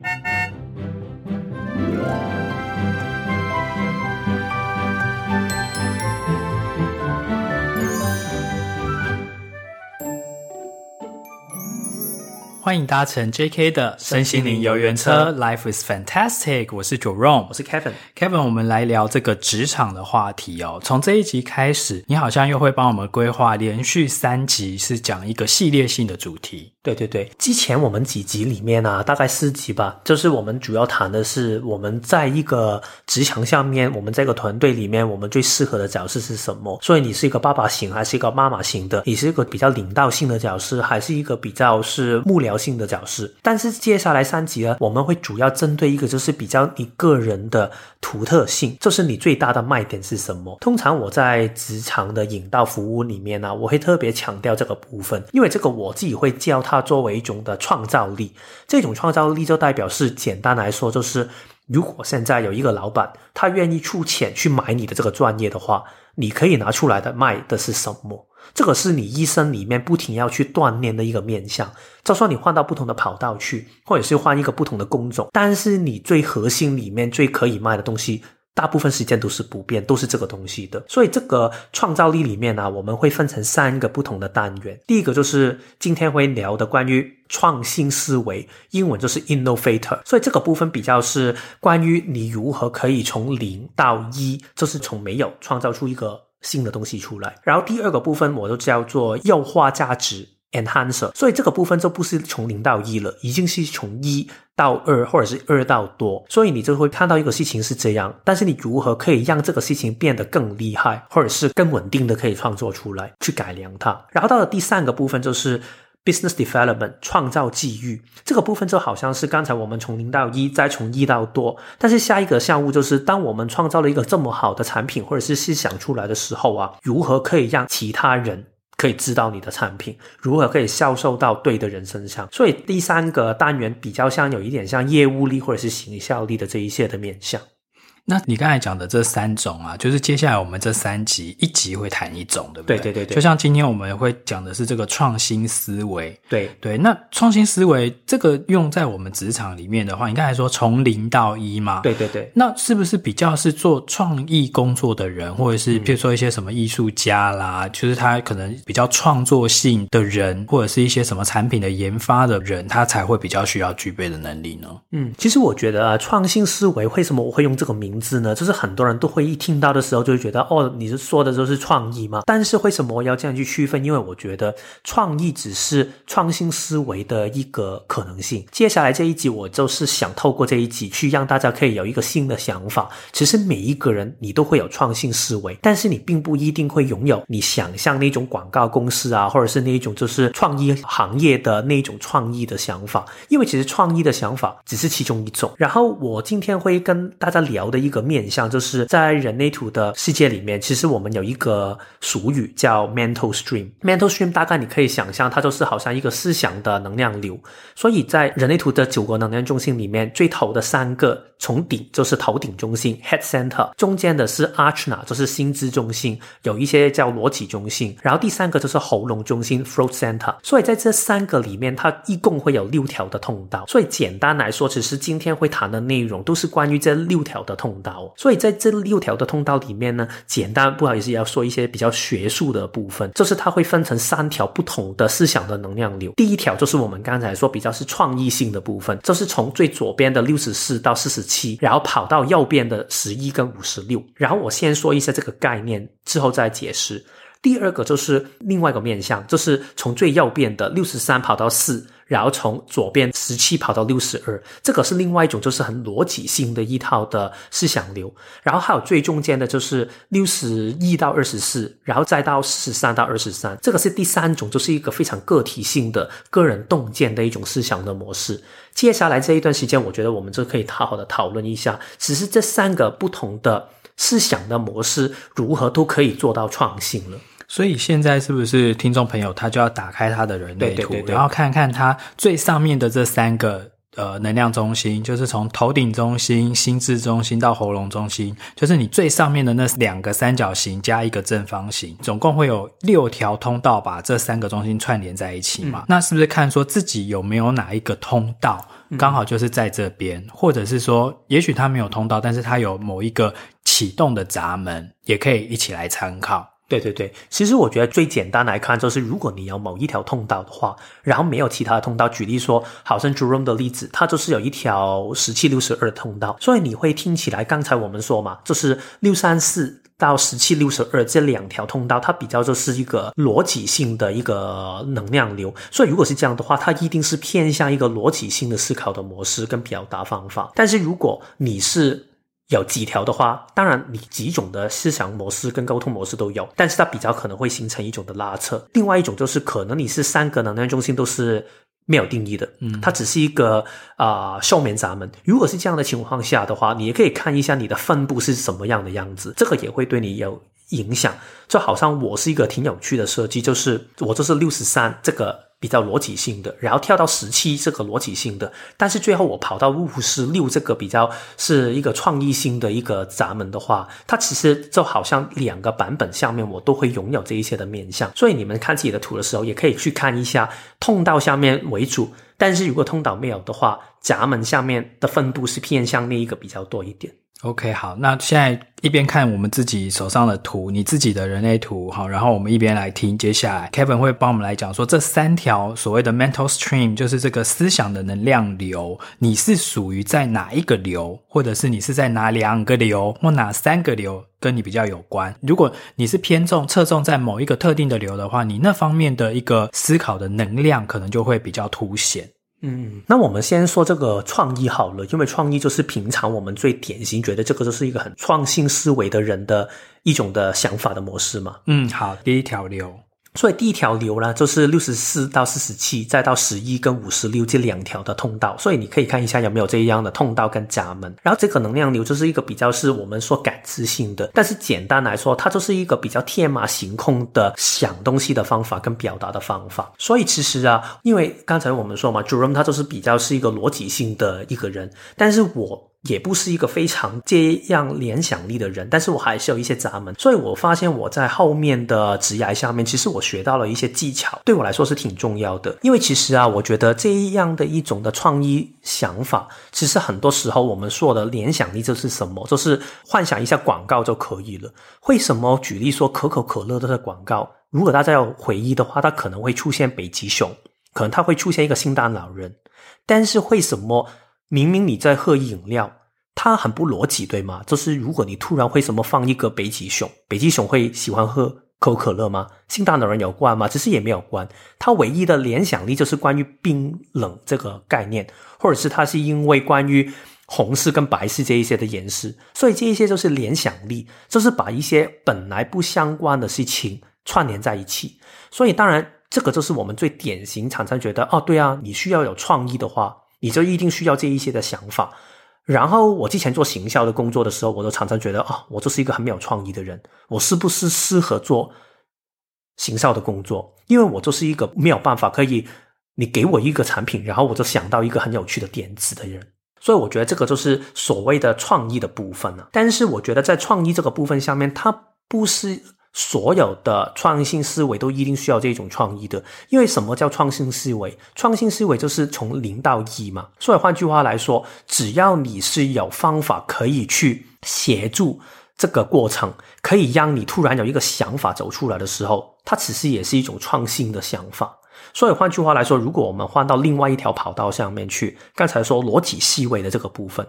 欢迎搭乘 JK 的身心灵游园车，Life is fantastic。我是 Jerome，我是 Kevin。Kevin，我们来聊这个职场的话题哦。从这一集开始，你好像又会帮我们规划连续三集，是讲一个系列性的主题。对对对，之前我们几集里面啊，大概四集吧，就是我们主要谈的是我们在一个职场下面，我们这个团队里面，我们最适合的角色是什么。所以你是一个爸爸型，还是一个妈妈型的？你是一个比较领导性的角色，还是一个比较是幕僚性的角色？但是接下来三集呢，我们会主要针对一个就是比较你个人的独特性，就是你最大的卖点是什么？通常我在职场的引导服务里面呢、我会特别强调这个部分，因为这个我自己会教它作为一种的创造力。这种创造力就代表是简单来说，就是如果现在有一个老板，他愿意出钱去买你的这个专业的话，你可以拿出来的卖的是什么？这个是你一生里面不停要去锻炼的一个面向。就算你换到不同的跑道去，或者是换一个不同的工种，但是你最核心里面最可以卖的东西，大部分时间都是不变，都是这个东西的。所以这个创造力里面呢，我们会分成三个不同的单元。第一个就是今天会聊的关于创新思维，英文就是 innovator。所以这个部分比较是关于你如何可以从零到一，就是从没有创造出一个。新的东西出来，然后第二个部分我都叫做优化价值 enhancer，所以这个部分就不是从零到一了，已经是从一到二或者是二到多，所以你就会看到一个事情是这样，但是你如何可以让这个事情变得更厉害，或者是更稳定的可以创作出来，去改良它。然后到了第三个部分就是。Business development 创造机遇，这个部分就好像是刚才我们从零到一，再从一到多，但是下一个项目就是当我们创造了一个这么好的产品或者是思想出来的时候啊，如何可以让其他人可以知道你的产品，如何可以销售到对的人身上？所以第三个单元比较像有一点像业务力或者是行销力的这一些的面向。那你刚才讲的这三种啊，就是接下来我们这三集一集会谈一种，对不对？对对对对。就像今天我们会讲的是这个创新思维。对对。那创新思维这个用在我们职场里面的话，你刚才说从零到一嘛？对对对。那是不是比较是做创意工作的人，或者是比如说一些什么艺术家啦，嗯、就是他可能比较创作性的人，或者是一些什么产品的研发的人，他才会比较需要具备的能力呢？嗯，其实我觉得啊，创新思维为什么我会用这个名字呢，就是很多人都会一听到的时候就会觉得，哦，你是说的就是创意吗？但是为什么要这样去区分？因为我觉得创意只是创新思维的一个可能性。接下来这一集，我就是想透过这一集去让大家可以有一个新的想法。其实每一个人你都会有创新思维，但是你并不一定会拥有你想象那种广告公司啊，或者是那种就是创意行业的那种创意的想法。因为其实创意的想法只是其中一种。然后我今天会跟大家聊的一一个面。向就是在人类图的世界里面，其实我们有一个俗语叫 mental stream。mental stream 大概你可以想象，它就是好像一个思想的能量流。所以在人类图的九个能量中心里面，最头的三个从顶就是头顶中心 head center，中间的是 archna，就是心智中心，有一些叫逻辑中心，然后第三个就是喉咙中心 throat center。所以在这三个里面，它一共会有六条的通道。所以简单来说，其实今天会谈的内容都是关于这六条的通道。所以在这六条的通道里面呢，简单不好意思要说一些比较学术的部分，就是它会分成三条不同的思想的能量流。第一条就是我们刚才说比较是创意性的部分，就是从最左边的六十四到四十七，然后跑到右边的十一跟五十六。然后我先说一下这个概念，之后再解释。第二个就是另外一个面向，就是从最右边的六十三跑到四。然后从左边十七跑到六十二，这个是另外一种，就是很逻辑性的一套的思想流。然后还有最中间的，就是六十一到二十四，然后再到十三到二十三，这个是第三种，就是一个非常个体性的个人洞见的一种思想的模式。接下来这一段时间，我觉得我们就可以好好的讨论一下，只是这三个不同的思想的模式如何都可以做到创新了。所以现在是不是听众朋友他就要打开他的人类图，对对对对，然后看看他最上面的这三个呃能量中心，就是从头顶中心、心智中心到喉咙中心，就是你最上面的那两个三角形加一个正方形，总共会有六条通道把这三个中心串联在一起嘛？嗯、那是不是看说自己有没有哪一个通道？刚好就是在这边，嗯、或者是说，也许它没有通道，但是它有某一个启动的闸门，也可以一起来参考。对对对，其实我觉得最简单来看，就是如果你有某一条通道的话，然后没有其他通道，举例说，好像 Jerome 的例子，它就是有一条十七六十二通道，所以你会听起来，刚才我们说嘛，就是六三四到十七六十二这两条通道，它比较就是一个逻辑性的一个能量流，所以如果是这样的话，它一定是偏向一个逻辑性的思考的模式跟表达方法，但是如果你是有几条的话，当然你几种的思想模式跟沟通模式都有，但是它比较可能会形成一种的拉扯。另外一种就是可能你是三个能量中心都是没有定义的，嗯，它只是一个啊、呃、休眠闸门。如果是这样的情况下的话，你也可以看一下你的分布是什么样的样子，这个也会对你有影响。就好像我是一个挺有趣的设计，就是我就是六十三这个。比较逻辑性的，然后跳到十七这个逻辑性的，但是最后我跑到五十六这个比较是一个创意性的一个闸门的话，它其实就好像两个版本下面我都会拥有这一些的面向，所以你们看自己的图的时候，也可以去看一下通道下面为主，但是如果通道没有的话，闸门下面的分布是偏向那一个比较多一点。OK，好，那现在一边看我们自己手上的图，你自己的人类图，好，然后我们一边来听，接下来 Kevin 会帮我们来讲说这三条所谓的 mental stream，就是这个思想的能量流，你是属于在哪一个流，或者是你是在哪两个流，或哪三个流跟你比较有关？如果你是偏重侧重在某一个特定的流的话，你那方面的一个思考的能量可能就会比较凸显。嗯，那我们先说这个创意好了，因为创意就是平常我们最典型觉得这个就是一个很创新思维的人的一种的想法的模式嘛。嗯，好，第一条流。所以第一条流呢，就是六十四到四十七，再到十一跟五十六这两条的通道。所以你可以看一下有没有这样的通道跟闸门。然后这个能量流就是一个比较是我们说感知性的，但是简单来说，它就是一个比较天马行空的想东西的方法跟表达的方法。所以其实啊，因为刚才我们说嘛，Jerome 他就是比较是一个逻辑性的一个人，但是我。也不是一个非常这样联想力的人，但是我还是有一些闸门，所以我发现我在后面的职涯下面，其实我学到了一些技巧，对我来说是挺重要的。因为其实啊，我觉得这样的一种的创意想法，其实很多时候我们说的联想力就是什么，就是幻想一下广告就可以了。为什么举例说可口可乐的广告，如果大家有回忆的话，它可能会出现北极熊，可能它会出现一个圣诞老人，但是为什么？明明你在喝饮料，它很不逻辑，对吗？就是如果你突然为什么放一个北极熊，北极熊会喜欢喝可口可乐吗？圣诞老人有关吗？其实也没有关。它唯一的联想力就是关于冰冷这个概念，或者是它是因为关于红色跟白色这一些的颜色，所以这一些就是联想力，就是把一些本来不相关的事情串联在一起。所以当然，这个就是我们最典型常常觉得，哦，对啊，你需要有创意的话。你就一定需要这一些的想法，然后我之前做行销的工作的时候，我都常常觉得啊、我就是一个很没有创意的人，我是不是适合做行销的工作？因为我就是一个没有办法可以，你给我一个产品，然后我就想到一个很有趣的点子的人，所以我觉得这个就是所谓的创意的部分了。但是我觉得在创意这个部分下面，它不是。所有的创新思维都一定需要这种创意的，因为什么叫创新思维？创新思维就是从零到一嘛。所以换句话来说，只要你是有方法可以去协助这个过程，可以让你突然有一个想法走出来的时候，它其实也是一种创新的想法。所以换句话来说，如果我们换到另外一条跑道上面去，刚才说逻辑思维的这个部分。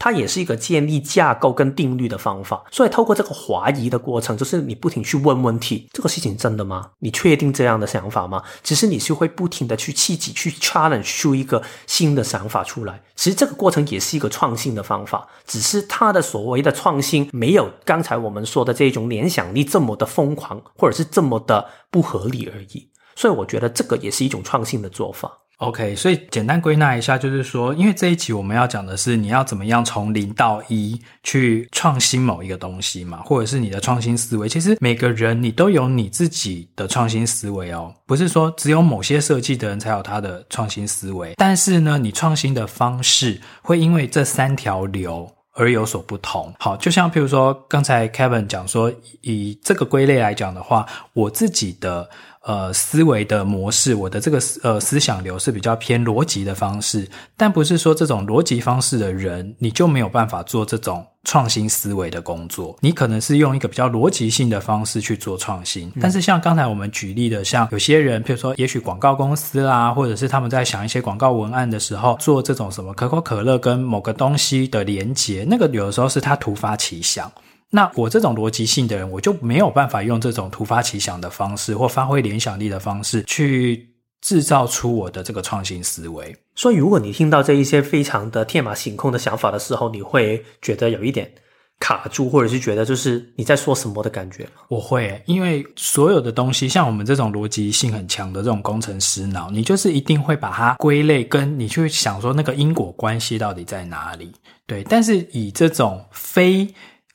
它也是一个建立架构跟定律的方法，所以透过这个怀疑的过程，就是你不停去问问题，这个事情真的吗？你确定这样的想法吗？其实你是会不停的去刺激、去 challenge 出一个新的想法出来。其实这个过程也是一个创新的方法，只是它的所谓的创新没有刚才我们说的这种联想力这么的疯狂，或者是这么的不合理而已。所以我觉得这个也是一种创新的做法。OK，所以简单归纳一下，就是说，因为这一集我们要讲的是你要怎么样从零到一去创新某一个东西嘛，或者是你的创新思维。其实每个人你都有你自己的创新思维哦，不是说只有某些设计的人才有他的创新思维。但是呢，你创新的方式会因为这三条流而有所不同。好，就像譬如说刚才 Kevin 讲说，以这个归类来讲的话，我自己的。呃思维的模式，我的这个呃思想流是比较偏逻辑的方式，但不是说这种逻辑方式的人，你就没有办法做这种创新思维的工作。你可能是用一个比较逻辑性的方式去做创新，但是像刚才我们举例的，像有些人，譬如说，也许广告公司啦，或者是他们在想一些广告文案的时候，做这种什么可口可乐跟某个东西的连接，那个有的时候是他突发奇想。那我这种逻辑性的人，我就没有办法用这种突发奇想的方式，或发挥联想力的方式，去制造出我的这个创新思维。所以，如果你听到这一些非常的天马行空的想法的时候，你会觉得有一点卡住，或者是觉得就是你在说什么的感觉？我会，因为所有的东西，像我们这种逻辑性很强的这种工程师脑，你就是一定会把它归类，跟你去想说那个因果关系到底在哪里。对，但是以这种非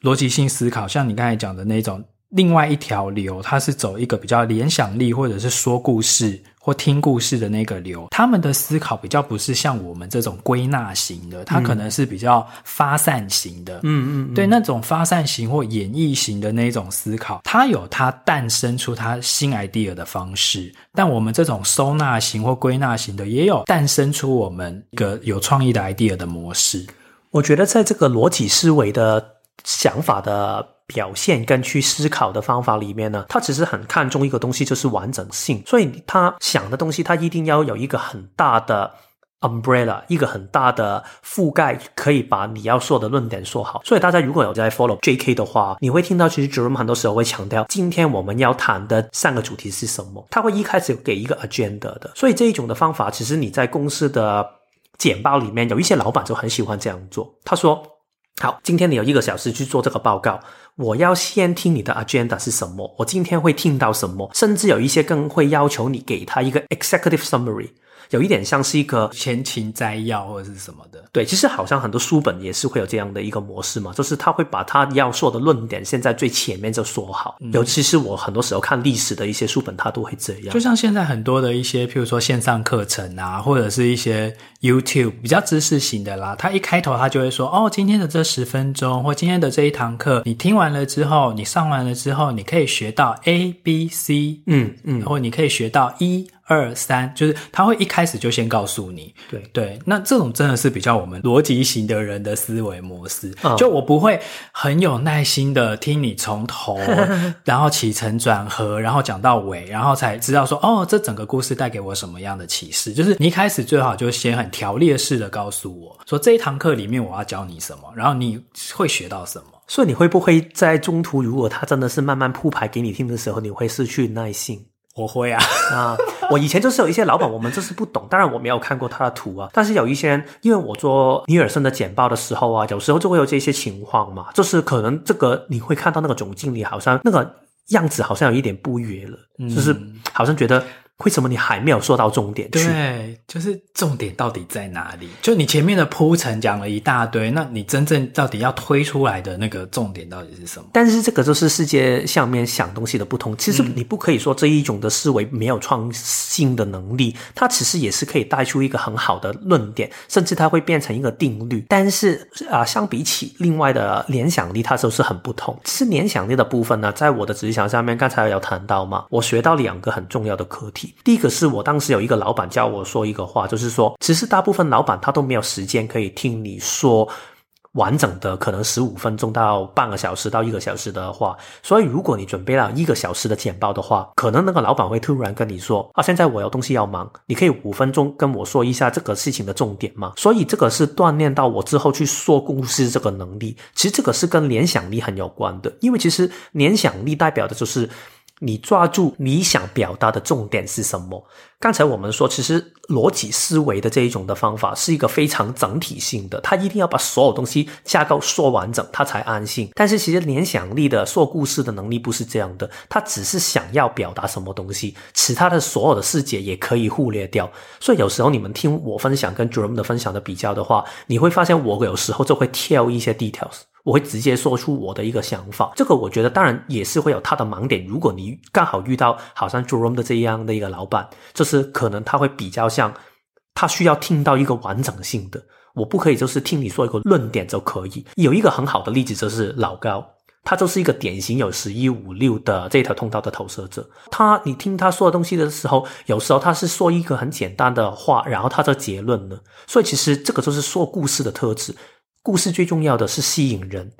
逻辑性思考，像你刚才讲的那种，另外一条流，它是走一个比较联想力，或者是说故事或听故事的那个流。他们的思考比较不是像我们这种归纳型的，它可能是比较发散型的。嗯嗯，嗯，对，那种发散型或演绎型的那种思考，它有它诞生出它新 idea 的方式。但我们这种收纳型或归纳型的，也有诞生出我们一个有创意的 idea 的模式。我觉得在这个逻辑思维的。想法的表现跟去思考的方法里面呢，他其实很看重一个东西，就是完整性。所以他想的东西，他一定要有一个很大的 umbrella，一个很大的覆盖，可以把你要说的论点说好。所以大家如果有在 follow JK 的话，你会听到其实 Jerome 很多时候会强调，今天我们要谈的三个主题是什么？他会一开始给一个 agenda 的。所以这一种的方法，其实你在公司的简报里面，有一些老板就很喜欢这样做。他说。好，今天你有一个小时去做这个报告，我要先听你的 agenda 是什么，我今天会听到什么，甚至有一些更会要求你给他一个 executive summary。有一点像是一个前情摘要或者是什么的，对，其实好像很多书本也是会有这样的一个模式嘛，就是他会把他要说的论点先在最前面就说好。尤其是我很多时候看历史的一些书本，他都会这样。就像现在很多的一些，譬如说线上课程啊，或者是一些 YouTube 比较知识型的啦，他一开头他就会说，哦，今天的这十分钟或今天的这一堂课，你听完了之后，你上完了之后，你可以学到 A、B、C，嗯嗯，或你可以学到一。二三，就是他会一开始就先告诉你，对对，那这种真的是比较我们逻辑型的人的思维模式。哦、就我不会很有耐心的听你从头，然后起承转合，然后讲到尾，然后才知道说，哦，这整个故事带给我什么样的启示。就是你一开始最好就先很条列式的告诉我说，这一堂课里面我要教你什么，然后你会学到什么。所以你会不会在中途，如果他真的是慢慢铺排给你听的时候，你会失去耐性？我会啊啊！我以前就是有一些老板，我们就是不懂。当然我没有看过他的图啊，但是有一些人，因为我做尼尔森的简报的时候啊，有时候就会有这些情况嘛，就是可能这个你会看到那个总经理好像那个样子好像有一点不悦了，嗯、就是好像觉得。为什么你还没有说到重点去？对，就是重点到底在哪里？就你前面的铺陈讲了一大堆，那你真正到底要推出来的那个重点到底是什么？但是这个就是世界上面想东西的不同。其实你不可以说这一种的思维没有创新的能力，它其实也是可以带出一个很好的论点，甚至它会变成一个定律。但是啊，相比起另外的联想力，它就是很不同。其实联想力的部分呢，在我的职场上面，刚才有谈到嘛，我学到两个很重要的课题。第一个是我当时有一个老板教我说一个话，就是说，其实大部分老板他都没有时间可以听你说完整的，可能十五分钟到半个小时到一个小时的话。所以，如果你准备了一个小时的简报的话，可能那个老板会突然跟你说：“啊，现在我有东西要忙，你可以五分钟跟我说一下这个事情的重点吗？”所以，这个是锻炼到我之后去说故事这个能力。其实，这个是跟联想力很有关的，因为其实联想力代表的就是。你抓住你想表达的重点是什么？刚才我们说，其实逻辑思维的这一种的方法是一个非常整体性的，他一定要把所有东西架构说完整，他才安心。但是其实联想力的说故事的能力不是这样的，他只是想要表达什么东西，其他的所有的细节也可以忽略掉。所以有时候你们听我分享跟 Jerome 的分享的比较的话，你会发现我有时候就会挑一些 details。我会直接说出我的一个想法，这个我觉得当然也是会有他的盲点。如果你刚好遇到好像 Jerome 的这样的一个老板，就是可能他会比较像，他需要听到一个完整性的，我不可以就是听你说一个论点就可以。有一个很好的例子就是老高。他就是一个典型有十一五六的这条通道的投射者。他，你听他说的东西的时候，有时候他是说一个很简单的话，然后他的结论呢。所以其实这个就是说故事的特质。故事最重要的是吸引人，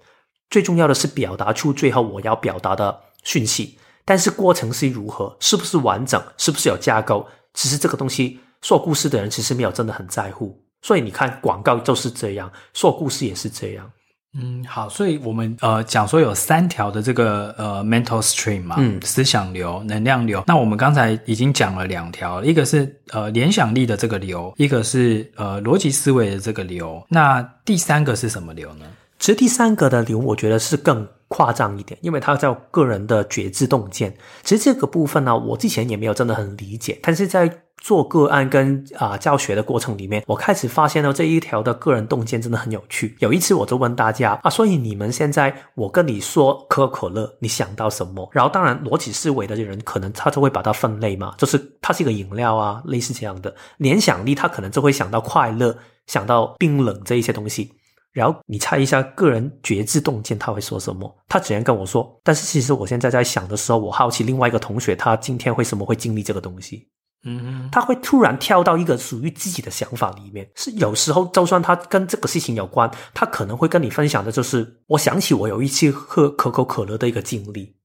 最重要的是表达出最后我要表达的讯息。但是过程是如何，是不是完整，是不是有架构？其实这个东西说故事的人其实没有真的很在乎。所以你看广告就是这样，说故事也是这样。嗯，好，所以我们呃讲说有三条的这个呃 mental stream 嘛，嗯，思想流、能量流。那我们刚才已经讲了两条，一个是呃联想力的这个流，一个是呃逻辑思维的这个流。那第三个是什么流呢？其实第三个的流，我觉得是更夸张一点，因为它叫个人的觉知洞见。其实这个部分呢，我之前也没有真的很理解，但是在做个案跟啊、教学的过程里面，我开始发现了这一条的个人洞见真的很有趣。有一次我就问大家啊，所以你们现在我跟你说可口可乐，你想到什么？然后当然逻辑思维的人可能他就会把它分类嘛，就是它是一个饮料啊，类似这样的。联想力他可能就会想到快乐，想到冰冷这一些东西。然后你猜一下个人觉知洞见他会说什么？他只能跟我说，但是其实我现在在想的时候，我好奇另外一个同学他今天为什么会经历这个东西。嗯哼，他会突然跳到一个属于自己的想法里面，是有时候就算他跟这个事情有关，他可能会跟你分享的就是，我想起我有一次喝可口可乐的一个经历。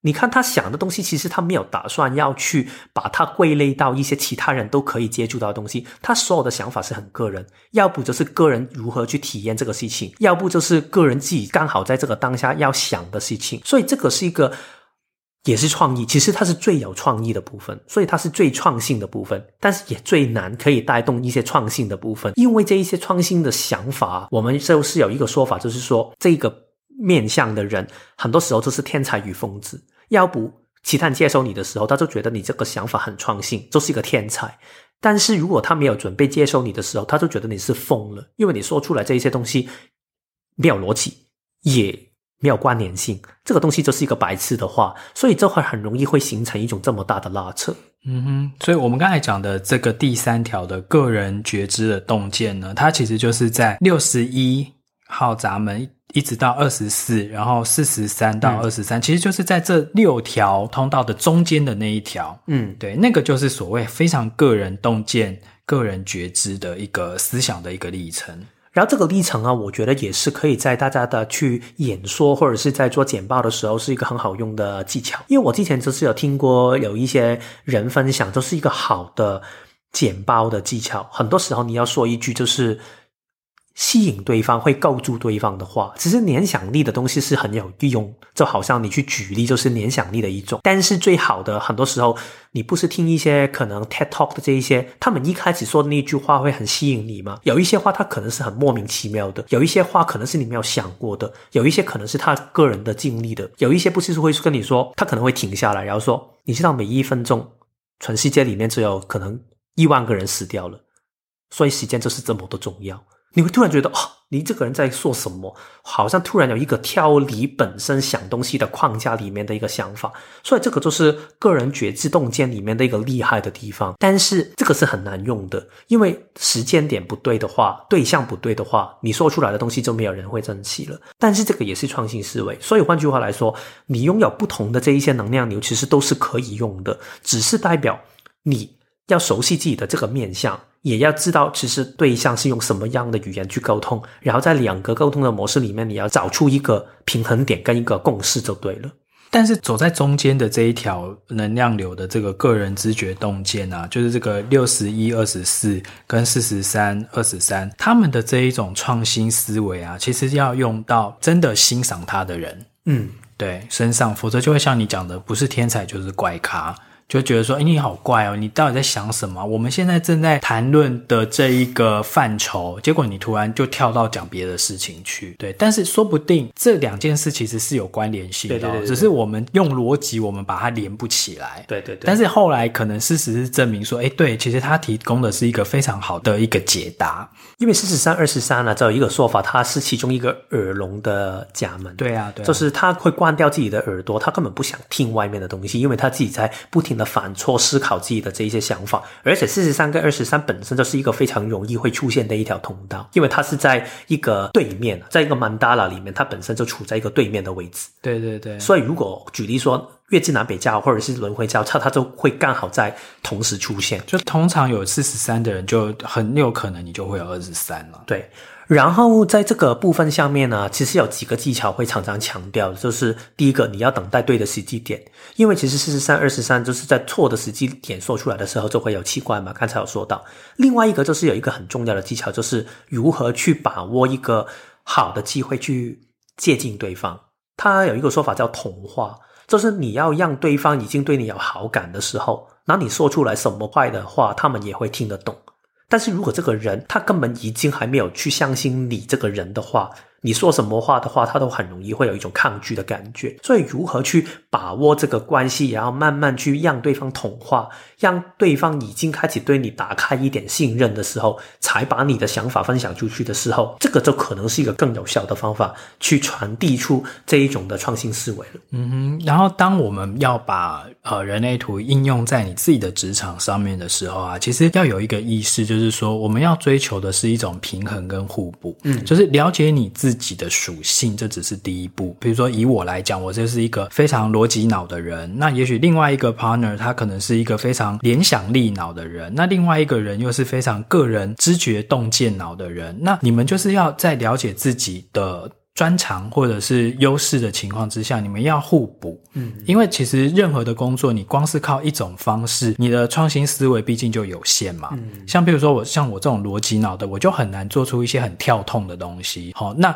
你看他想的东西，其实他没有打算要去把它归类到一些其他人都可以接触到的东西，他所有的想法是很个人，要不就是个人如何去体验这个事情，要不就是个人自己刚好在这个当下要想的事情，所以这个是一个。也是创意，其实它是最有创意的部分，所以它是最创新的部分，但是也最难可以带动一些创新的部分，因为这一些创新的想法，我们就是有一个说法，就是说这个面向的人，很多时候都是天才与疯子，要不其他人接受你的时候，他就觉得你这个想法很创新，就是一个天才，但是如果他没有准备接受你的时候，他就觉得你是疯了，因为你说出来这一些东西没有逻辑，也。没有关联性，这个东西就是一个白痴的话，所以这会很容易会形成一种这么大的拉扯。嗯哼，所以我们刚才讲的这个第三条的个人觉知的洞见呢，它其实就是在六十一号闸门一直到二十四，然后四十三到二十三，其实就是在这六条通道的中间的那一条。嗯，对，那个就是所谓非常个人洞见、个人觉知的一个思想的一个历程。然后这个历程啊，我觉得也是可以在大家的去演说或者是在做简报的时候是一个很好用的技巧。因为我之前就是有听过有一些人分享，就是一个好的简报的技巧。很多时候你要说一句就是。吸引对方会构筑对方的话，其实联想力的东西是很有用，就好像你去举例就是联想力的一种。但是最好的很多时候，你不是听一些可能 TED Talk 的这一些，他们一开始说的那句话会很吸引你吗？有一些话他可能是很莫名其妙的，有一些话可能是你没有想过的，有一些可能是他个人的经历的，有一些不是会跟你说，他可能会停下来，然后说，你知道每一分钟全世界里面只有可能一万个人死掉了，所以时间就是这么的重要。你会突然觉得，哦，你这个人在说什么？好像突然有一个跳离本身想东西的框架里面的一个想法，所以这个就是个人觉知洞见里面的一个厉害的地方。但是这个是很难用的，因为时间点不对的话，对象不对的话，你说出来的东西就没有人会珍惜了。但是这个也是创新思维，所以换句话来说，你拥有不同的这一些能量流，其实都是可以用的，只是代表你要熟悉自己的这个面相。也要知道，其实对象是用什么样的语言去沟通，然后在两个沟通的模式里面，你要找出一个平衡点跟一个共识就对了。但是走在中间的这一条能量流的这个个人知觉洞见啊，就是这个六十一、二十四跟四十三、二十三，他们的这一种创新思维啊，其实要用到真的欣赏他的人，嗯，对身上，否则就会像你讲的，不是天才就是怪咖。就觉得说，哎，你好怪哦，你到底在想什么？我们现在正在谈论的这一个范畴，结果你突然就跳到讲别的事情去，对。但是说不定这两件事其实是有关联性的，对对对对，只是我们用逻辑，我们把它连不起来，对对对。但是后来可能事实是证明说，哎，对，其实他提供的是一个非常好的一个解答，因为四十三、二十三呢，只有一个说法，它是其中一个耳聋的家门，对啊，对啊，就是他会关掉自己的耳朵，他根本不想听外面的东西，因为他自己在不停的反错思考自己的这一些想法。而且四十三跟二十三本身就是一个非常容易会出现的一条通道，因为它是在一个对面，在一个曼达拉里面，它本身就处在一个对面的位置。对对对。所以如果举例说月至南北交或者是轮回交叉，它就会刚好在同时出现。就通常有四十三的人，就很有可能你就会有二十三了。对。然后在这个部分下面呢，其实有几个技巧会常常强调，就是第一个，你要等待对的时机点，因为其实四十三、二十三就是在错的时机点说出来的时候就会有奇怪嘛。刚才有说到，另外一个就是有一个很重要的技巧，就是如何去把握一个好的机会去接近对方。他有一个说法叫同化，就是你要让对方已经对你有好感的时候，那你说出来什么坏的话，他们也会听得懂。但是如果这个人他根本已经还没有去相信你这个人的话，你说什么话的话，他都很容易会有一种抗拒的感觉。所以，如何去把握这个关系，然后慢慢去让对方同化，让对方已经开始对你打开一点信任的时候，才把你的想法分享出去的时候，这个就可能是一个更有效的方法，去传递出这一种的创新思维了。嗯哼。然后，当我们要把呃人类图应用在你自己的职场上面的时候啊，其实要有一个意识，就是说我们要追求的是一种平衡跟互补。嗯，就是了解你自。自己的属性，这只是第一步。比如说，以我来讲，我就是一个非常逻辑脑的人。那也许另外一个 partner，他可能是一个非常联想力脑的人。那另外一个人又是非常个人知觉洞见脑的人。那你们就是要在了解自己的专长或者是优势的情况之下，你们要互补。嗯，因为其实任何的工作，你光是靠一种方式，你的创新思维毕竟就有限嘛。嗯，像比如说我像我这种逻辑脑的，我就很难做出一些很跳痛的东西。好，那。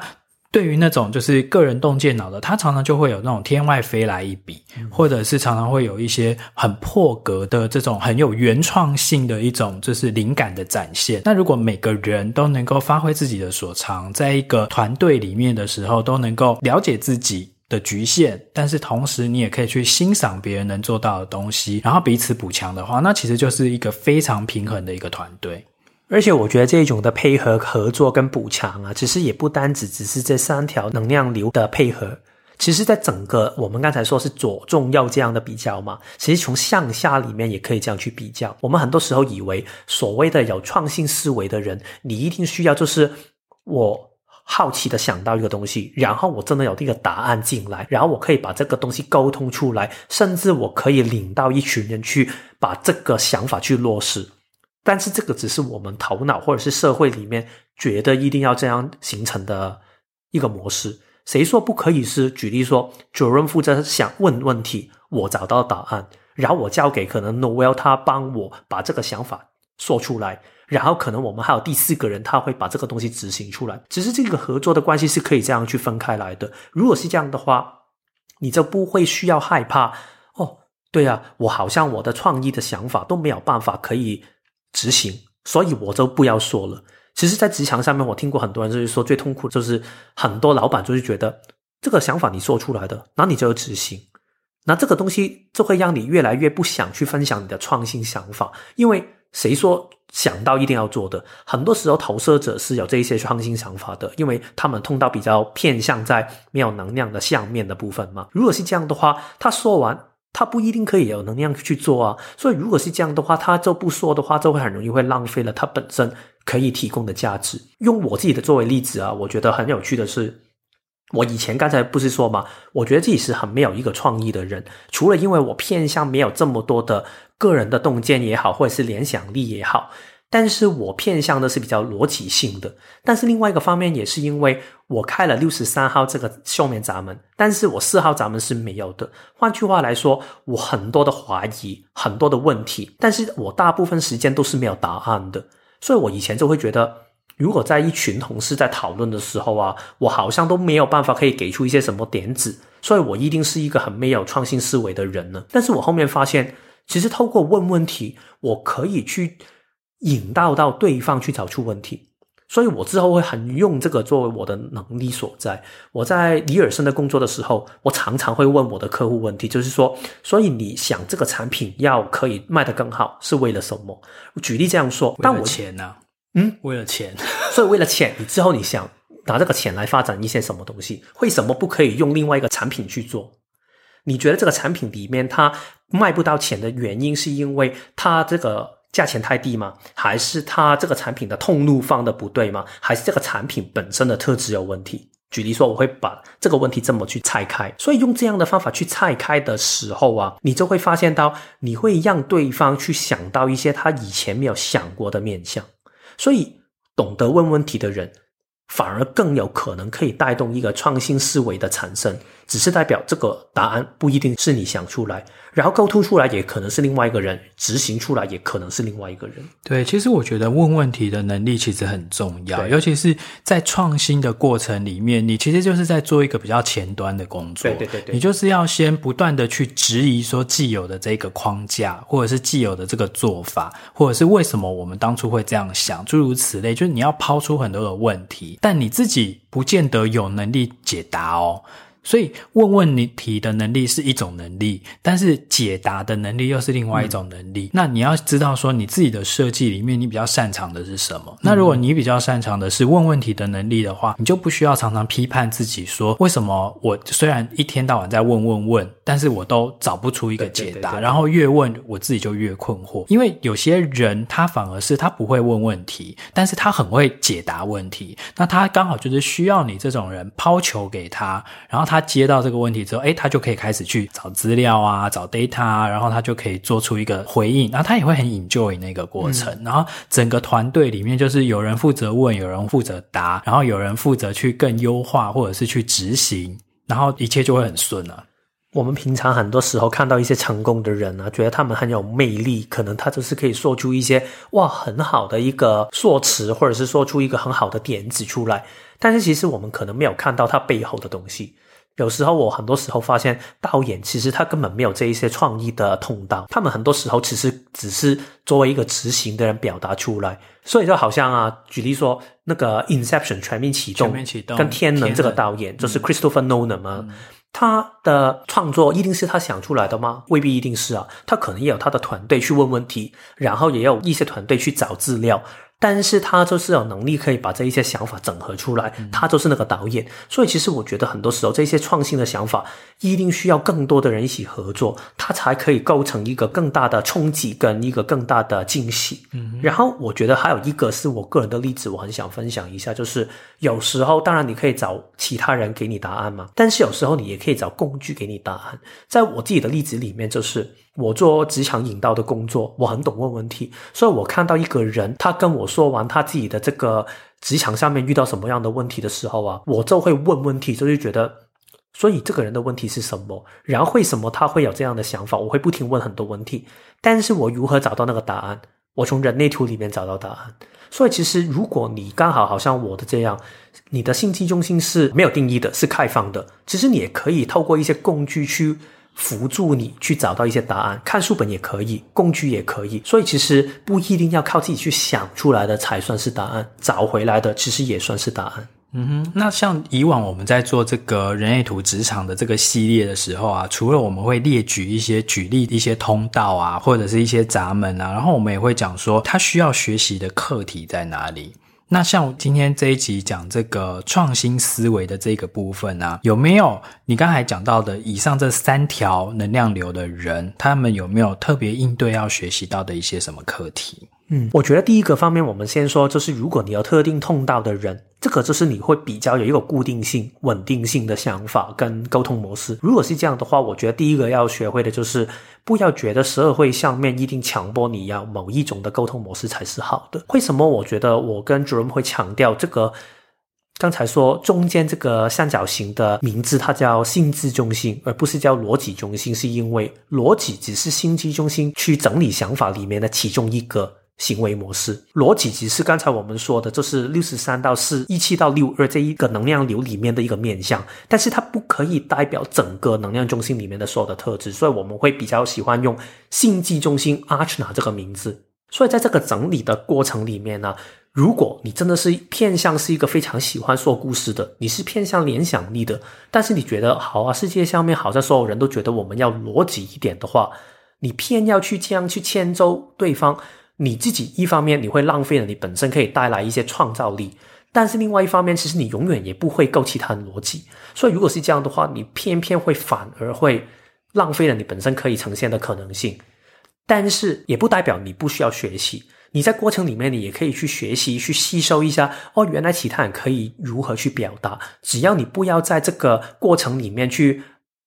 对于那种就是个人洞见脑的，他常常就会有那种天外飞来一笔，或者是常常会有一些很破格的这种很有原创性的一种就是灵感的展现。那如果每个人都能够发挥自己的所长，在一个团队里面的时候，都能够了解自己的局限，但是同时你也可以去欣赏别人能做到的东西，然后彼此补强的话，那其实就是一个非常平衡的一个团队。而且我觉得这种的配合、合作跟补强啊，其实也不单只只是这三条能量流的配合。其实，在整个我们刚才说是左重右这样的比较嘛，其实从向下里面也可以这样去比较。我们很多时候以为所谓的有创新思维的人，你一定需要就是我好奇的想到一个东西，然后我真的有这个答案进来，然后我可以把这个东西沟通出来，甚至我可以领到一群人去把这个想法去落实。但是这个只是我们头脑或者是社会里面觉得一定要这样形成的一个模式。谁说不可以是？举例说，主任负责想问问题，我找到答案，然后我交给可能 Noel 他帮我把这个想法说出来，然后可能我们还有第四个人他会把这个东西执行出来。只是这个合作的关系是可以这样去分开来的。如果是这样的话，你就不会需要害怕哦。对啊，我好像我的创意的想法都没有办法可以。执行，所以我就不要说了。其实，在职场上面，我听过很多人就是说，最痛苦就是很多老板就是觉得这个想法你说出来的，那你就要执行，那这个东西就会让你越来越不想去分享你的创新想法，因为谁说想到一定要做的？很多时候，投射者是有这一些创新想法的，因为他们通道比较偏向在没有能量的下面的部分嘛。如果是这样的话，他说完。他不一定可以有能量去做啊，所以如果是这样的话，他就不说的话，就会很容易会浪费了他本身可以提供的价值。用我自己的作为例子啊，我觉得很有趣的是，我以前刚才不是说嘛？我觉得自己是很没有一个创意的人，除了因为我偏向没有这么多的个人的洞见也好，或者是联想力也好。但是我偏向的是比较逻辑性的，但是另外一个方面也是因为我开了六十三号这个休眠闸门，但是我四号闸门是没有的。换句话来说，我很多的怀疑，很多的问题，但是我大部分时间都是没有答案的。所以我以前就会觉得，如果在一群同事在讨论的时候啊，我好像都没有办法可以给出一些什么点子，所以我一定是一个很没有创新思维的人呢。但是我后面发现，其实透过问问题，我可以去。引导到对方去找出问题，所以我之后会很用这个作为我的能力所在。我在李尔森的工作的时候，我常常会问我的客户问题，就是说，所以你想这个产品要可以卖得更好，是为了什么？举例这样说，但我钱呢？嗯，为了钱。所以为了钱，你之后你想拿这个钱来发展一些什么东西？为什么不可以用另外一个产品去做？你觉得这个产品里面它卖不到钱的原因，是因为它这个价钱太低吗？还是它这个产品的通路放的不对吗？还是这个产品本身的特质有问题？举例说，我会把这个问题这么去拆开，所以用这样的方法去拆开的时候啊，你就会发现到，你会让对方去想到一些他以前没有想过的面向，所以懂得问问题的人，反而更有可能可以带动一个创新思维的产生。只是代表这个答案不一定是你想出来，然后沟通出来也可能是另外一个人，执行出来也可能是另外一个人。对，其实我觉得问问题的能力其实很重要，尤其是在创新的过程里面，你其实就是在做一个比较前端的工作。对对对对，你就是要先不断的去质疑说既有的这个框架，或者是既有的这个做法，或者是为什么我们当初会这样想，诸如此类，就是你要抛出很多的问题，但你自己不见得有能力解答哦。所以问问你题的能力是一种能力，但是解答的能力又是另外一种能力。嗯、那你要知道说你自己的设计里面你比较擅长的是什么？嗯、那如果你比较擅长的是问问题的能力的话，你就不需要常常批判自己说，为什么我虽然一天到晚在问问问，但是我都找不出一个解答，对对对对，然后越问我自己就越困惑。因为有些人他反而是他不会问问题，但是他很会解答问题。那他刚好就是需要你这种人抛球给他，然后他。他接到这个问题之后，哎，他就可以开始去找资料啊，找 data 啊，然后他就可以做出一个回应，然后他也会很 enjoy 那个过程。嗯、然后整个团队里面就是有人负责问，有人负责答，然后有人负责去更优化或者是去执行，然后一切就会很顺了、啊。我们平常很多时候看到一些成功的人啊，觉得他们很有魅力，可能他就是可以说出一些哇很好的一个说辞，或者是说出一个很好的点子出来，但是其实我们可能没有看到他背后的东西。有时候我很多时候发现，导演其实他根本没有这一些创意的通道，他们很多时候其实只是作为一个执行的人表达出来。所以就好像啊，举例说那个《Inception》全面启动，全面启动跟天能这个导演就是 Christopher Nolan 嘛，嗯，他的创作一定是他想出来的吗？未必一定是啊，他可能也有他的团队去问问题，然后也有一些团队去找资料。但是他就是有能力可以把这一些想法整合出来，他就是那个导演。所以其实我觉得很多时候这些创新的想法一定需要更多的人一起合作，它才可以构成一个更大的冲击跟一个更大的惊喜。嗯，然后我觉得还有一个是我个人的例子，我很想分享一下，就是有时候当然你可以找其他人给你答案嘛，但是有时候你也可以找工具给你答案。在我自己的例子里面，就是。我做职场引导的工作，我很懂问问题，所以我看到一个人，他跟我说完他自己的这个职场上面遇到什么样的问题的时候啊，我就会问问题，就是觉得，所以这个人的问题是什么？然后为什么他会有这样的想法？我会不停问很多问题，但是我如何找到那个答案？我从人类图里面找到答案。所以其实如果你刚好好像我的这样，你的信息中心是没有定义的，是开放的，其实你也可以透过一些工具去。辅助你去找到一些答案，看书本也可以，工具也可以，所以其实不一定要靠自己去想出来的才算是答案，找回来的其实也算是答案。嗯哼，那像以往我们在做这个人类图职场的这个系列的时候啊，除了我们会列举一些举例一些通道啊，或者是一些闸门啊，然后我们也会讲说他需要学习的课题在哪里。那像今天这一集讲这个创新思维的这个部分呢、啊，有没有你刚才讲到的以上这三条能量流的人，他们有没有特别应对要学习到的一些什么课题？嗯，我觉得第一个方面，我们先说，就是如果你有特定痛到的人，这个就是你会比较有一个固定性、稳定性的想法跟沟通模式。如果是这样的话，我觉得第一个要学会的就是不要觉得社会上面一定强迫你要某一种的沟通模式才是好的。为什么？我觉得我跟 Jerome 会强调这个，刚才说中间这个三角形的名字，它叫心智中心，而不是叫逻辑中心，是因为逻辑只是心智中心去整理想法里面的其中一个。行为模式，逻辑只是刚才我们说的，就是六十三到四一七到六二这一个能量流里面的一个面向，但是它不可以代表整个能量中心里面的所有的特质，所以我们会比较喜欢用星际中心 Ajna 这个名字。所以在这个整理的过程里面呢，如果你真的是偏向是一个非常喜欢说故事的，你是偏向联想力的，但是你觉得好啊，世界上面好像所有人都觉得我们要逻辑一点的话，你偏要去这样去迁就对方。你自己一方面你会浪费了你本身可以带来一些创造力，但是另外一方面，其实你永远也不会够其他的逻辑。所以如果是这样的话，你偏偏会反而会浪费了你本身可以呈现的可能性。但是也不代表你不需要学习，你在过程里面你也可以去学习、去吸收一下。哦，原来其他人可以如何去表达，只要你不要在这个过程里面去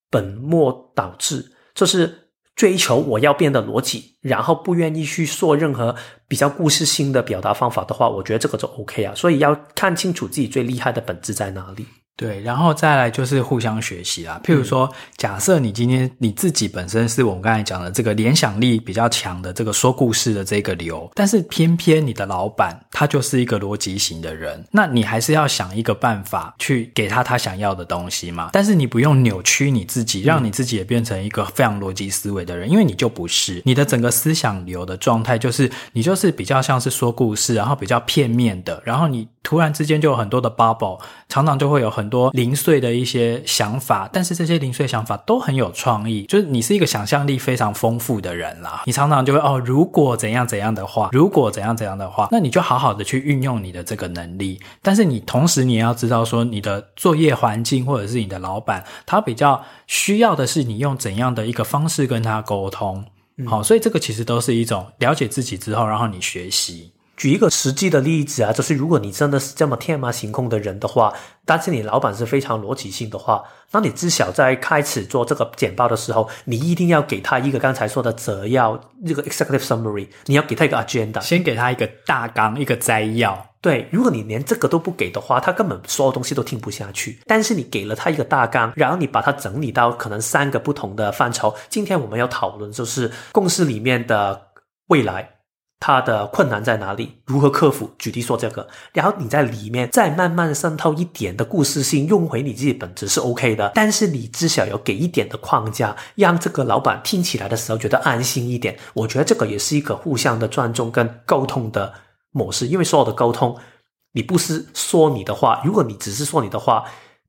本末倒置，就是追求我要变的逻辑，然后不愿意去说任何比较故事性的表达方法的话，我觉得这个就 OK 啊。所以要看清楚自己最厉害的本质在哪里。对，然后再来就是互相学习啦。譬如说，假设你今天你自己本身是我们刚才讲的这个联想力比较强的这个说故事的这个流，但是偏偏你的老板他就是一个逻辑型的人，那你还是要想一个办法去给他他想要的东西嘛。但是你不用扭曲你自己，让你自己也变成一个非常逻辑思维的人，因为你就不是，你的整个思想流的状态就是你就是比较像是说故事，然后比较片面的，然后你突然之间就有很多的 bubble，常常就会有很。很多零碎的一些想法，但是这些零碎想法都很有创意，就是你是一个想象力非常丰富的人啦。你常常就会哦，如果怎样怎样的话，如果怎样怎样的话，那你就好好的去运用你的这个能力。但是你同时你也要知道说，你的作业环境或者是你的老板，他比较需要的是你用怎样的一个方式跟他沟通。好，所以这个其实都是一种了解自己之后，然后你学习。举一个实际的例子啊，就是如果你真的是这么天马行空的人的话，但是你老板是非常逻辑性的话，那你至少在开始做这个简报的时候，你一定要给他一个刚才说的摘要，这个 executive summary，你要给他一个 agenda，先给他一个大纲，一个摘要。对，如果你连这个都不给的话，他根本所有东西都听不下去。但是你给了他一个大纲，然后你把它整理到可能三个不同的范畴。今天我们要讨论就是公司里面的未来。他的困难在哪里？如何克服？举例说这个，然后你在里面再慢慢渗透一点的故事性，用回你自己本质是 OK 的。但是你至少要给一点的框架，让这个老板听起来的时候觉得安心一点。我觉得这个也是一个互相的尊重跟沟通的模式，因为所有的沟通，你不是说你的话，如果你只是说你的话。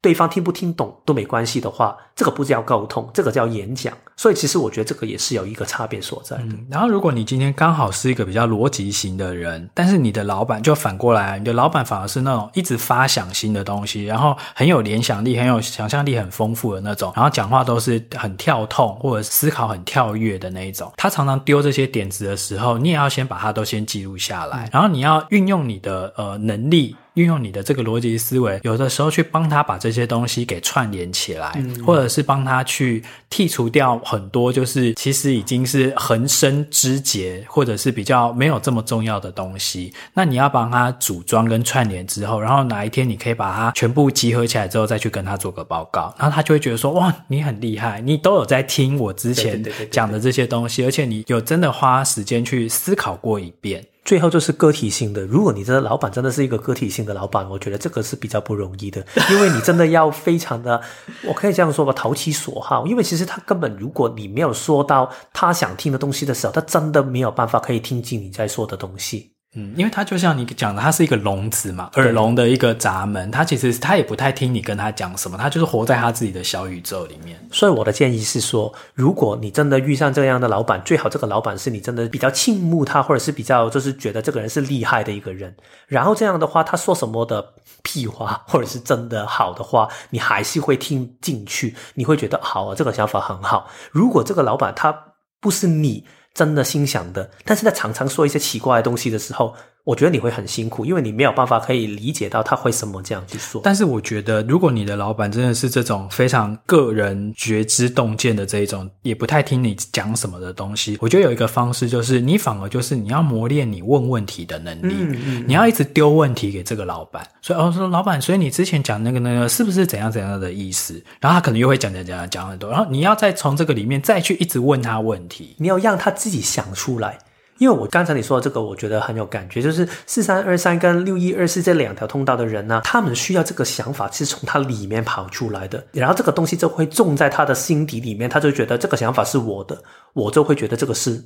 对方听不听懂都没关系的话，这个不叫沟通，这个叫演讲。所以其实我觉得这个也是有一个差别所在的。嗯，然后如果你今天刚好是一个比较逻辑型的人，但是你的老板就反过来，你的老板反而是那种一直发想新的东西，然后很有联想力、很有想象力很丰富的那种，然后讲话都是很跳痛或者思考很跳跃的那一种。他常常丢这些点子的时候，你也要先把它都先记录下来，然后你要运用你的呃能力。运用你的这个逻辑思维，有的时候去帮他把这些东西给串联起来，嗯、或者是帮他去剔除掉很多，就是其实已经是横生枝节，或者是比较没有这么重要的东西。那你要帮他组装跟串联之后，然后哪一天你可以把它全部集合起来之后，再去跟他做个报告，然后他就会觉得说：哇，你很厉害，你都有在听我之前讲的这些东西，而且你有真的花时间去思考过一遍。最后就是个体性的。如果你的老板真的是一个个体性的老板，我觉得这个是比较不容易的，因为你真的要非常的，我可以这样说吧，投其所好。因为其实他根本，如果你没有说到他想听的东西的时候，他真的没有办法可以听进你在说的东西。嗯，因为他就像你讲的，他是一个笼子嘛，耳聋的一个闸门，他其实他也不太听你跟他讲什么，他就是活在他自己的小宇宙里面。所以我的建议是说，如果你真的遇上这样的老板，最好这个老板是你真的比较倾慕他，或者是比较就是觉得这个人是厉害的一个人。然后这样的话，他说什么的屁话，或者是真的好的话，你还是会听进去，你会觉得好啊，这个想法很好。如果这个老板他不是你真的心想的，但是他常常说一些奇怪的东西的时候，我觉得你会很辛苦，因为你没有办法可以理解到他为什么这样去说。但是我觉得，如果你的老板真的是这种非常个人觉知洞见的这一种，也不太听你讲什么的东西，我觉得有一个方式就是，你反而就是你要磨练你问问题的能力，嗯嗯嗯，你要一直丢问题给这个老板。所以我说，老板，所以你之前讲那个那个是不是怎样怎样的意思？然后他可能又会讲讲讲讲很多，然后你要再从这个里面再去一直问他问题，你要让他自己想出来。因为我刚才你说的这个，我觉得很有感觉，就是四三二三跟六一二四这两条通道的人呢，他们需要这个想法是从他里面跑出来的，然后这个东西就会种在他的心底里面，他就觉得这个想法是我的，我就会觉得这个是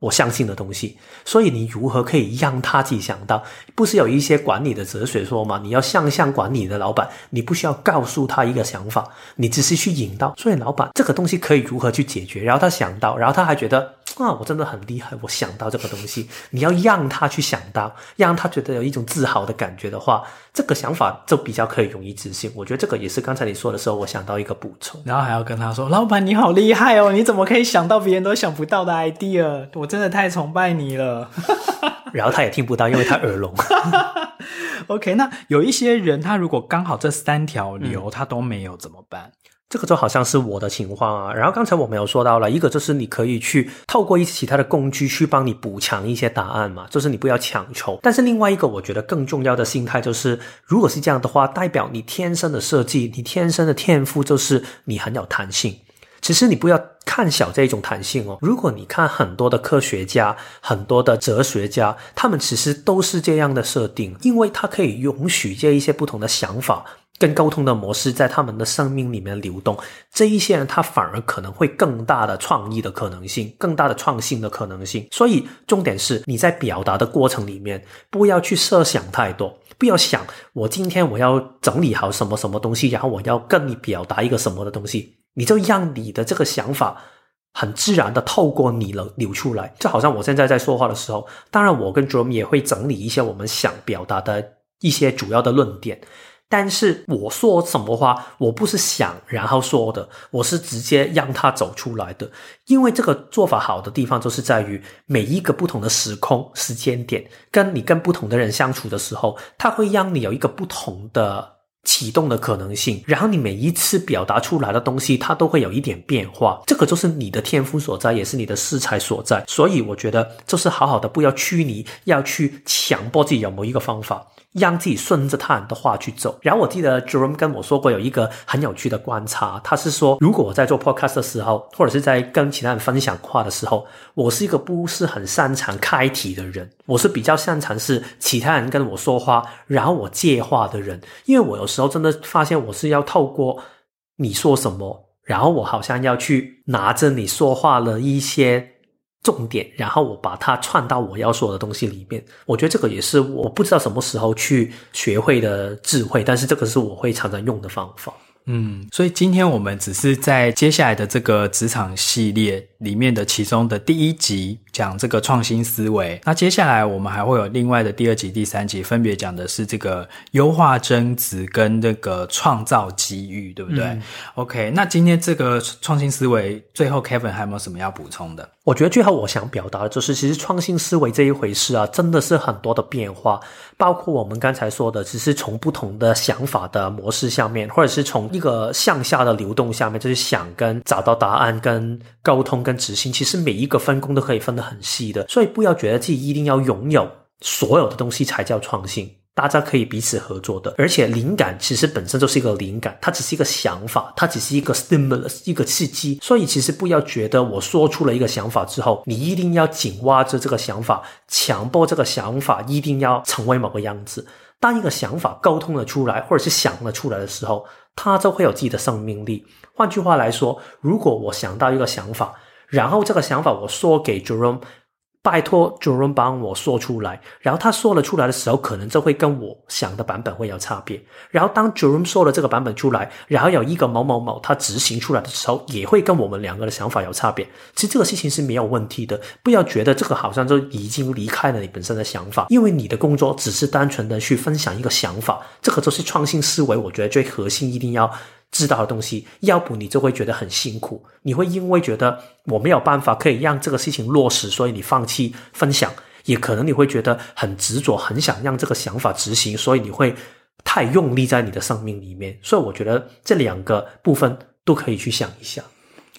我相信的东西。所以你如何可以让他自己想到？不是有一些管理的哲学说吗？你要向上管理的老板，你不需要告诉他一个想法，你只是去引导。所以老板这个东西可以如何去解决？然后他想到，然后他还觉得。啊，我真的很厉害，我想到这个东西。你要让他去想到，让他觉得有一种自豪的感觉的话，这个想法就比较可以容易执行。我觉得这个也是刚才你说的时候，我想到一个补充。然后还要跟他说：“老板你好厉害哦，你怎么可以想到别人都想不到的 idea？我真的太崇拜你了。”然后他也听不到，因为他耳聋。OK，那有一些人，他如果刚好这三条流他都没有怎么办？这个就好像是我的情况啊。然后刚才我们有说到了，一个就是你可以去透过一些其他的工具去帮你补强一些答案嘛，就是你不要强求。但是另外一个，我觉得更重要的心态就是，如果是这样的话，代表你天生的设计，你天生的天赋就是你很有弹性。其实你不要看小这一种弹性哦。如果你看很多的科学家、很多的哲学家，他们其实都是这样的设定，因为他可以允许这一些不同的想法跟沟通的模式在他们的生命里面流动。这一些人他反而可能会更大的创意的可能性，更大的创新的可能性。所以重点是你在表达的过程里面，不要去设想太多，不要想我今天我要整理好什么什么东西，然后我要跟你表达一个什么的东西。你就让你的这个想法很自然的透过你了流出来，就好像我现在在说话的时候，当然我跟 Jerome 也会整理一些我们想表达的一些主要的论点，但是我说什么话，我不是想然后说的，我是直接让他走出来的，因为这个做法好的地方就是在于每一个不同的时空时间点，跟你跟不同的人相处的时候，它会让你有一个不同的。启动的可能性，然后你每一次表达出来的东西，它都会有一点变化，这个就是你的天赋所在，也是你的色彩所在。所以我觉得，就是好好的，不要拘泥，要去强迫自己有某一个方法。让自己顺着他人的话去走。然后我记得 Jerome 跟我说过有一个很有趣的观察，他是说，如果我在做 podcast 的时候，或者是在跟其他人分享话的时候，我是一个不是很擅长开题的人，我是比较擅长是其他人跟我说话，然后我接话的人。因为我有时候真的发现我是要透过你说什么，然后我好像要去拿着你说话的一些。重点，然后我把它串到我要说的东西里面。我觉得这个也是我不知道什么时候去学会的智慧，但是这个是我会常常用的方法。嗯，所以今天我们只是在接下来的这个职场系列里面的其中的第一集讲这个创新思维。那接下来我们还会有另外的第二集、第三集，分别讲的是这个优化增值跟那个创造机遇，对不对？嗯，OK，那今天这个创新思维，最后 Kevin 还有没有什么要补充的？我觉得最后我想表达的就是，其实创新思维这一回事啊，真的是很多的变化，包括我们刚才说的，只是从不同的想法的模式下面，或者是从一个向下的流动下面，就是想跟找到答案、跟沟通、跟执行，其实每一个分工都可以分得很细的，所以不要觉得自己一定要拥有所有的东西才叫创新。大家可以彼此合作的，而且灵感其实本身就是一个灵感，它只是一个想法，它只是一个 stimulus，一个刺激。所以其实不要觉得我说出了一个想法之后，你一定要紧挖着这个想法，强迫这个想法一定要成为某个样子。当一个想法沟通了出来，或者是想了出来的时候，它就会有自己的生命力。换句话来说，如果我想到一个想法，然后这个想法我说给 Jerome。拜托 Jerome 帮我说出来，然后他说了出来的时候，可能就会跟我想的版本会有差别。然后当 Jerome 说了这个版本出来，然后有一个某某某他执行出来的时候，也会跟我们两个的想法有差别。其实这个事情是没有问题的，不要觉得这个好像就已经离开了你本身的想法，因为你的工作只是单纯的去分享一个想法，这个就是创新思维。我觉得最核心一定要。知道的东西，要不你就会觉得很辛苦，你会因为觉得我没有办法可以让这个事情落实，所以你放弃分享，也可能你会觉得很执着，很想让这个想法执行，所以你会太用力在你的生命里面。所以我觉得这两个部分都可以去想一下。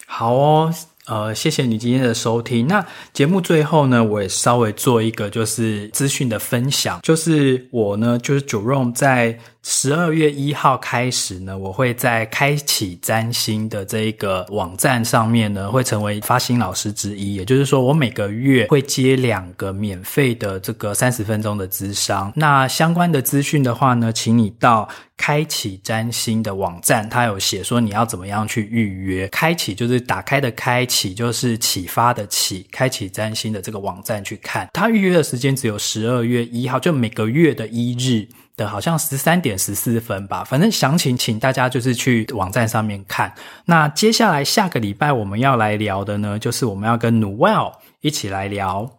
好哦。呃，谢谢你今天的收听。那节目最后呢，我也稍微做一个就是资讯的分享，就是我呢，就是 Jerome 在十二月一号开始呢，我会在开启占星的这一个网站上面呢，会成为发星老师之一。也就是说，我每个月会接两个免费的这个三十分钟的咨商。那相关的资讯的话呢，请你到。开启占星的网站，它有写说你要怎么样去预约。开启就是打开的开，启就是启发的启，开启占星的这个网站去看。他预约的时间只有十二月一号，就每个月的一日的，好像十三点十四分吧。反正详情请大家就是去网站上面看。那接下来下个礼拜我们要来聊的呢，就是我们要跟 Noelle 一起来聊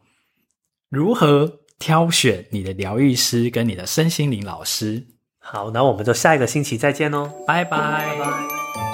如何挑选你的疗愈师跟你的身心灵老师。好，那我们就下一个星期再见喽，拜拜。拜拜。